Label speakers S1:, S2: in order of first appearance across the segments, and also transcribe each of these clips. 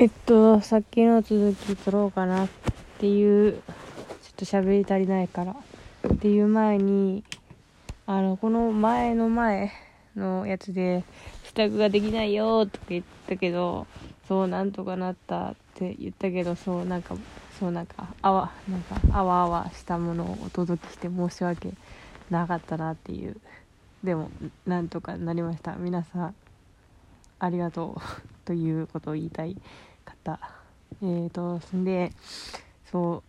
S1: えっと、さっきの続き取ろうかなっていう、ちょっと喋り足りないから。っていう前に、あの、この前の前のやつで、支度ができないよとか言ったけど、そう、なんとかなったって言ったけど、そう、なんか、そう、なんか、あわ、なんか、あわあわしたものをお届けして申し訳なかったなっていう。でも、なんとかなりました。皆さん、ありがとう ということを言いたい方。えーとそんでそ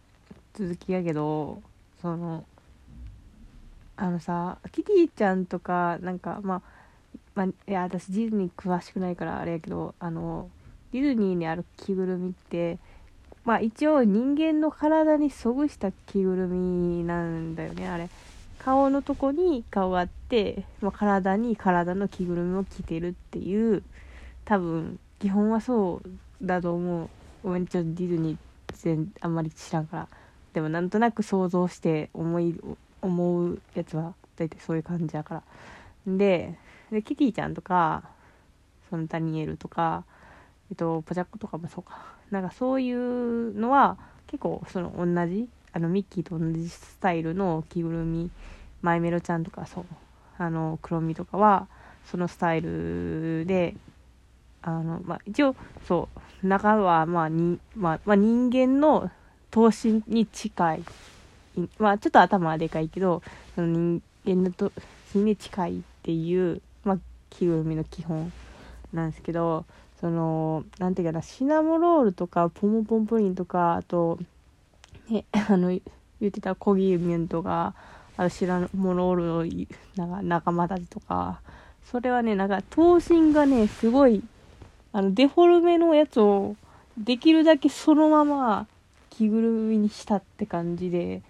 S1: う続きやけどそのあのさキティちゃんとかなんかまあまあ、いや私ディズニー詳しくないからあれやけどあのディズニーにある着ぐるみってまあ一応人間の体にそぐした着ぐるみなんだよねあれ。顔のとこに顔があって、まあ、体に体の着ぐるみを着てるっていう多分基本はそうだと思う。ごめんちょっとディズニー全あんまり知らんから。でもなんとなく想像して思い思うやつは大体そういう感じやから。ででキティちゃんとかそのダニエルとかえっとポチャッコとかもそうか。なんかそういうのは結構その同じあのミッキーと同じスタイルの着ぐるみ。マイメロちゃんとかそう。あのクロミとかはそのスタイルであの、まあ、一応そう中は、まあにまあまあ、人間の頭身に近い、まあ、ちょっと頭はでかいけどその人間の頭身に近いっていう、まあ、着ぐるみの基本なんですけどそのなんていうかなシナモロールとかポモポンプリンとかあと、ね、あの言ってたコギミュンとかあとシナモロールのなんか仲間たちとかそれはねなんか頭身がねすごいあのデフォルメのやつをできるだけそのまま着ぐるみにしたって感じで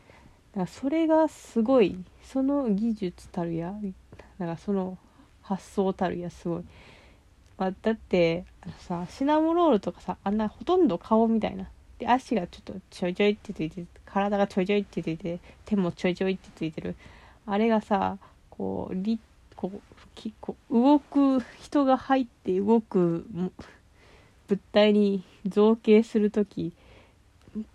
S1: だからそれがすごいその技術たるやなんかその発想たるやすごい、まあ、だってあのさシナモロールとかさあんなほとんど顔みたいな。で足がちょっとちょいちょいってついて体がちょいちょいってついて手もちょいちょいってついてる。あれがさこう立こうきこ動く人が入って動く物体に造形する時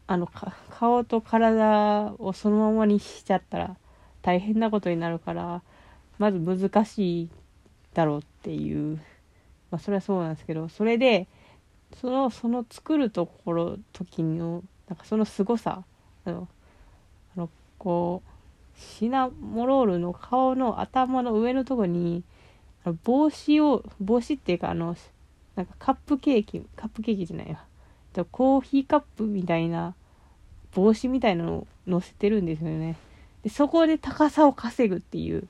S1: あのか顔と体をそのままにしちゃったら大変なことになるからまず難しいだろうっていう。まあそれはそうなんですけどそれでそのその作るところ時のなんかその凄さあのあのこうシナモロールの顔の頭の上のとこに帽子を帽子っていうかあのなんかカップケーキカップケーキじゃないわ。コーヒーカップみたいな帽子みたいなのを乗せてるんですよね。でそこで高さを稼ぐっていう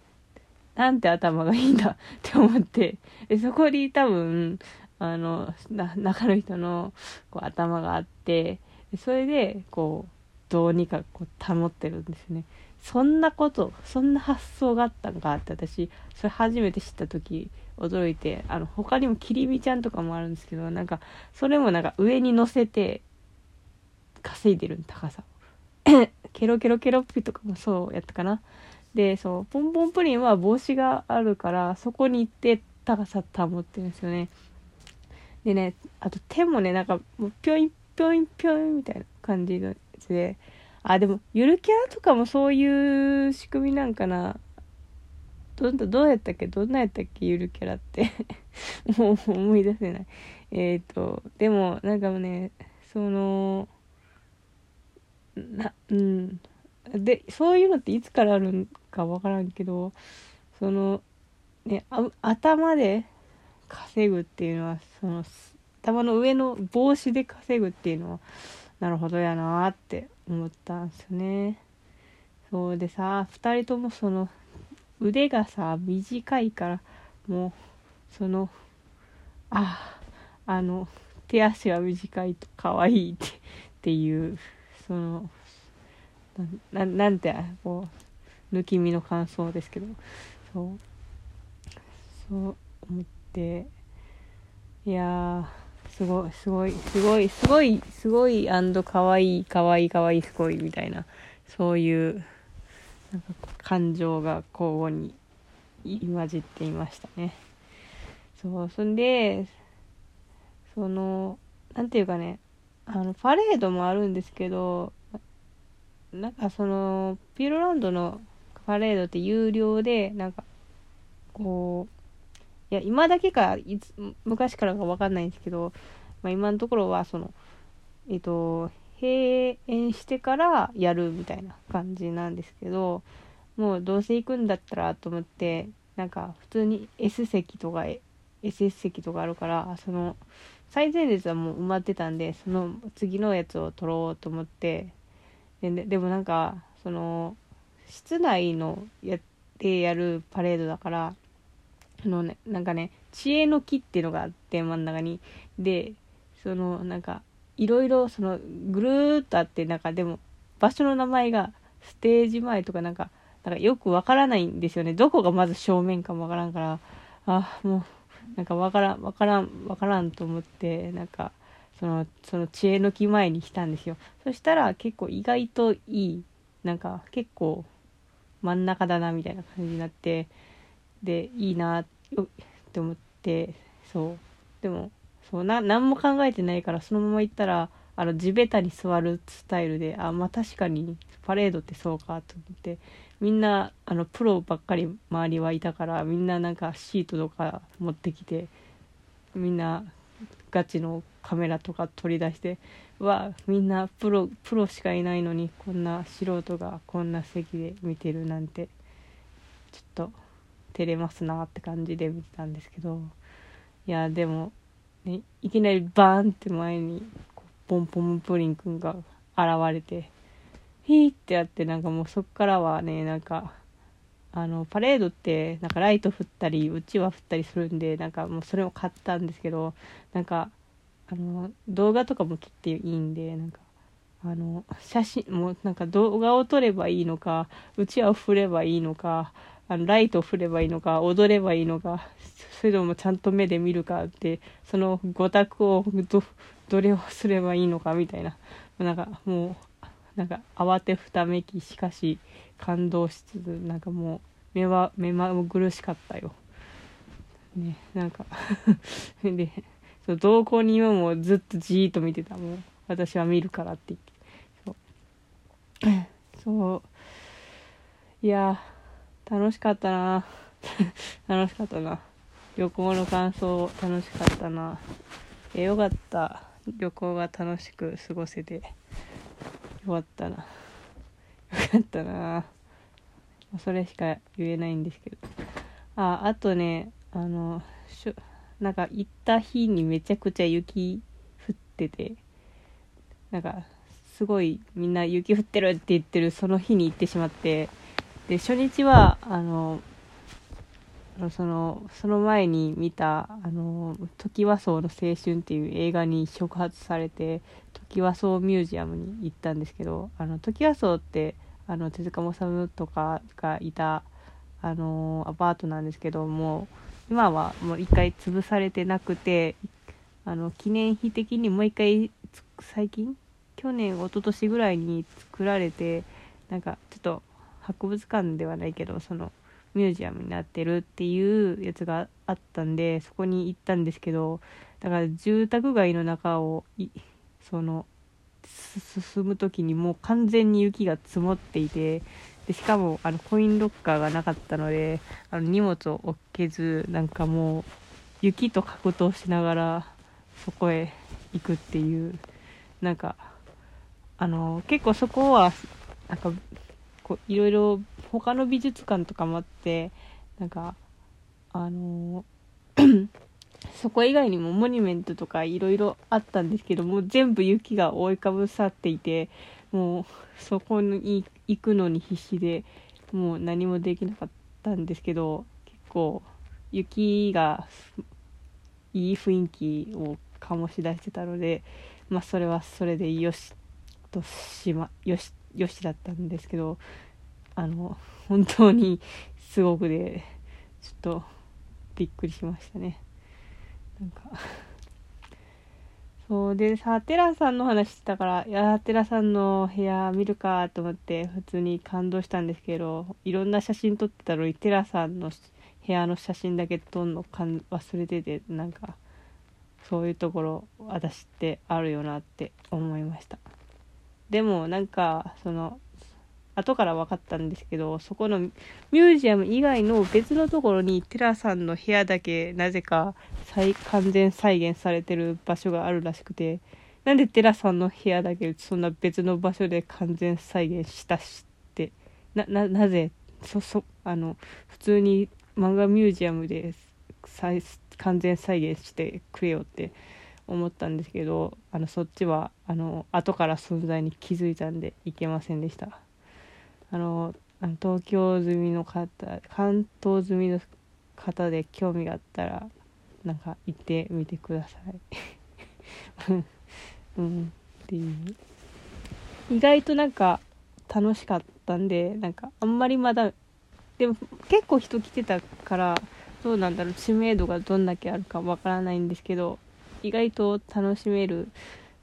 S1: なんて頭がいいんだ って思って。でそこに多分あのな中の人のこう頭があってそれでこうどうにかこう保ってるんですね。そんなことそんな発想があったんかって私それ初めて知った時驚いてあの他にもキリミちゃんとかもあるんですけどなんかそれもなんか上に乗せて稼いでる高さ ケロケロケロッピとかもそうやったかな。でそうポンポンプリンは帽子があるからそこに行って高さ保ってるんですよね。でねあと手もねなんかもうぴょいぴょいぴょいみたいな感じので。あでもゆるキャラとかもそういう仕組みなんかな。どんどどうやったっけ？どんなやったっけ？ゆるキャラって。もう思い出せない。えっ、ー、とでもなんかねそのなうん。でそういうのっていつからあるんかわからんけどそのね頭で稼ぐっていうのはその頭の上の帽子で稼ぐっていうのはなるほどやなって思ったんですね。そうでさ2人ともその腕がさ短いからもうそのああの手足が短いと可愛いってっていうそのななんてこう抜き身の感想ですけど。そう。そう思って。いやすごいすごいすごいすごいすごいアンドかわいいかわいいかわいいすごいみたいなそういうなんか感情が交互に混じっていましたね。そうそんでそのなんていうかねあのパレードもあるんですけどなんかそのピューロランドのパレードって有料でなんかいや今だけかいつ昔からか分かんないんですけど、まあ、今のところはそのえっと閉園してからやるみたいな感じなんですけどもうどうせ行くんだったらと思ってなんか普通に S 席とか SS 席とかあるからその最前列はもう埋まってたんでその次のやつを撮ろうと思ってででもなんかその室内のやってやるパレードだからあのねなんかね知恵の木っていうのがあって真ん中に。でそのなんかいろいろそのぐるーっとあってなんかでも場所の名前がステージ前とかなんかなんかよくわからないんですよね。どこがまず正面かもわからんから。あもうなんかわからんわからんわからんと思ってなんかそのその知恵の木前に来たんですよ。そしたら結構意外といいなんか結構真ん中だなみたいな感じになって。でいいなって思ってそう。でもそうな何も考えてないからそのまま行ったらあの地べたに座るスタイルであまあ確かにパレードってそうかと思ってみんなあのプロばっかり周りはいたからみんななんかシートとか持ってきてみんなガチのカメラとか取り出してわみんなプロプロしかいないのにこんな素人がこんな席で見てるなんてちょっと照れますなって感じで見てたんですけどいやでも、ね、いきなりバーンって前にポンポンプリンくんが現れてヒーってやってなんかもうそっからはねなんかあのパレードってなんかライト振ったりうちわ振ったりするんでなんかもうそれを買ったんですけどなんかあの動画とかも撮っていいんでなんかあの写真もなんか動画を撮ればいいのかうちわを振ればいいのかあのライトを振ればいいのか踊ればいいのかそれともちゃんと目で見るかってその5択をどどれをすればいいのかみたいな。なんかもうなんか慌てふためきしかし感動しつつなんかもう目は目まぐるしかったよ。ねなんか でそう同行人はもずっとじーっと見てたもう私は見るからって言って。そう。そう。いや楽しかったな。楽しかったな。旅行の感想楽しかったな。えよかった。旅行が楽しく過ごせて。よかったな。よかったな。それしか言えないんですけど。ああとねあのしょなんか行った日にめちゃくちゃ雪降ってて。なんかすごいみんな雪降ってるって言ってるその日に行ってしまって。で初日はあのそのその前に見た「あの時和荘の青春」っていう映画に触発されて時和荘ミュージアムに行ったんですけどあの時和荘ってあの手塚治虫とかがいたあのアパートなんですけども今はもう一回潰されてなくてあの記念碑的にもう一回最近？去年一昨年ぐらいに作られてなんかちょっと博物館ではないけどそのミュージアムになってるっていうやつがあったんでそこに行ったんですけどだから住宅街の中をその進む時にもう完全に雪が積もっていてでしかもあのコインロッカーがなかったのであの荷物を置けずなんかもう雪と格闘しながらそこへ行くっていうなんかあの結構そこはなんかこういろいろ他の美術館とかもあってなんかあのそこ以外にもモニュメントとかいろいろあったんですけども全部雪が覆いかぶさっていてもうそこに行くのに必死でもう何もできなかったんですけど結構雪がいい雰囲気を醸し出してたのでまあそれはそれでよしとしまよしよしだったんですけどあの本当にすごくでちょっとびっくりしましたね。なんかそうでさテラさんの話してたからいやテラさんの部屋見るかと思って普通に感動したんですけどいろんな写真撮ってたのにテラさんの部屋の写真だけ撮るのかん忘れててなんかそういうところ私ってあるよなって思いました。でもなんかその後から分かったんですけどそこのミュージアム以外の別のところにテラさんの部屋だけなぜか再完全再現されてる場所があるらしくてなんでテラさんの部屋だけそんな別の場所で完全再現したしってなななぜそそあの普通に漫画ミュージアムで完全再現してくれよって思ったんですけどあのそっちはあの後から存在に気づいたんでいけませんでした。あの東京済みの方関東済みの方で興味があったらなんか行ってみてください うんっていう意外となんか楽しかったんでなんかあんまりまだでも結構人来てたからどうなんだろう知名度がどんだけあるかわからないんですけど意外と楽しめる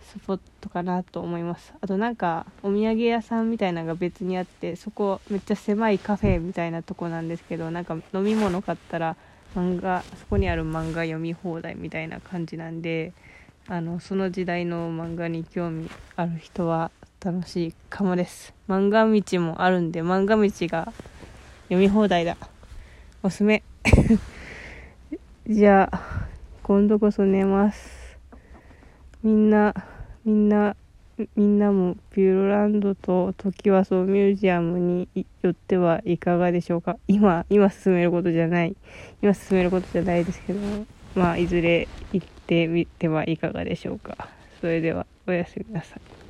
S1: スポットかなと思います。あとなんかお土産屋さんみたいなのが別にあってそこめっちゃ狭いカフェみたいなとこなんですけどなんか飲み物買ったら漫画そこにある漫画読み放題みたいな感じなんであのその時代の漫画に興味ある人は楽しいかもです。漫画道もあるんで漫画道が読み放題だ。おすすめ。じゃあ今度こそ寝ます。みんなみんなみんなもピューロランドとトキワ荘ミュージアムによってはいかがでしょうか？今今進めることじゃない。今進めることじゃないですけどまあいずれ行ってみてはいかがでしょうか。それではおやすみなさい。